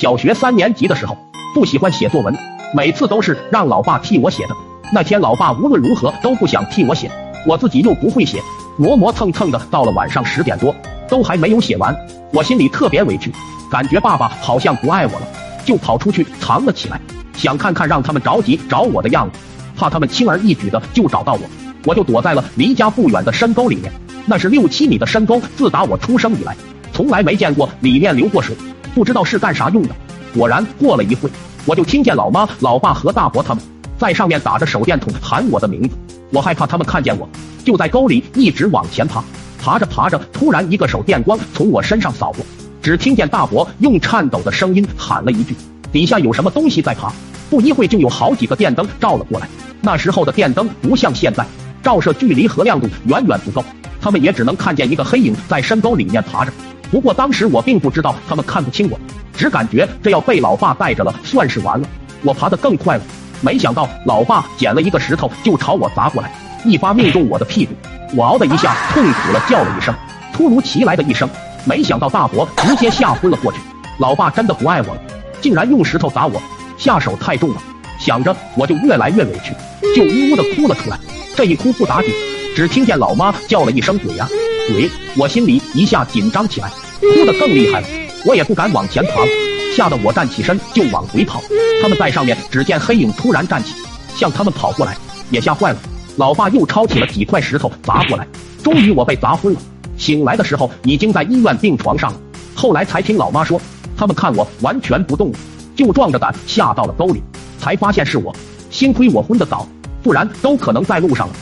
小学三年级的时候，不喜欢写作文，每次都是让老爸替我写的。那天老爸无论如何都不想替我写，我自己又不会写，磨磨蹭蹭的，到了晚上十点多都还没有写完，我心里特别委屈，感觉爸爸好像不爱我了，就跑出去藏了起来，想看看让他们着急找我的样子，怕他们轻而易举的就找到我，我就躲在了离家不远的深沟里面，那是六七米的深沟，自打我出生以来，从来没见过里面流过水。不知道是干啥用的。果然过了一会，我就听见老妈、老爸和大伯他们在上面打着手电筒喊我的名字。我害怕他们看见我，就在沟里一直往前爬。爬着爬着，突然一个手电光从我身上扫过，只听见大伯用颤抖的声音喊了一句：“底下有什么东西在爬。”不一会就有好几个电灯照了过来。那时候的电灯不像现在，照射距离和亮度远远不够，他们也只能看见一个黑影在深沟里面爬着。不过当时我并不知道他们看不清我，只感觉这要被老爸带着了，算是完了。我爬得更快了，没想到老爸捡了一个石头就朝我砸过来，一发命中我的屁股，我嗷的一下痛苦了叫了一声。突如其来的一声，没想到大伯直接吓昏了过去。老爸真的不爱我了，竟然用石头砸我，下手太重了。想着我就越来越委屈，就呜呜的哭了出来。这一哭不打紧，只听见老妈叫了一声鬼呀！鬼！我心里一下紧张起来，哭得更厉害了。我也不敢往前爬，吓得我站起身就往回跑。他们在上面，只见黑影突然站起，向他们跑过来，也吓坏了。老爸又抄起了几块石头砸过来，终于我被砸昏了。醒来的时候已经在医院病床上了。后来才听老妈说，他们看我完全不动了，就壮着胆下到了沟里，才发现是我。幸亏我昏得早，不然都可能在路上了。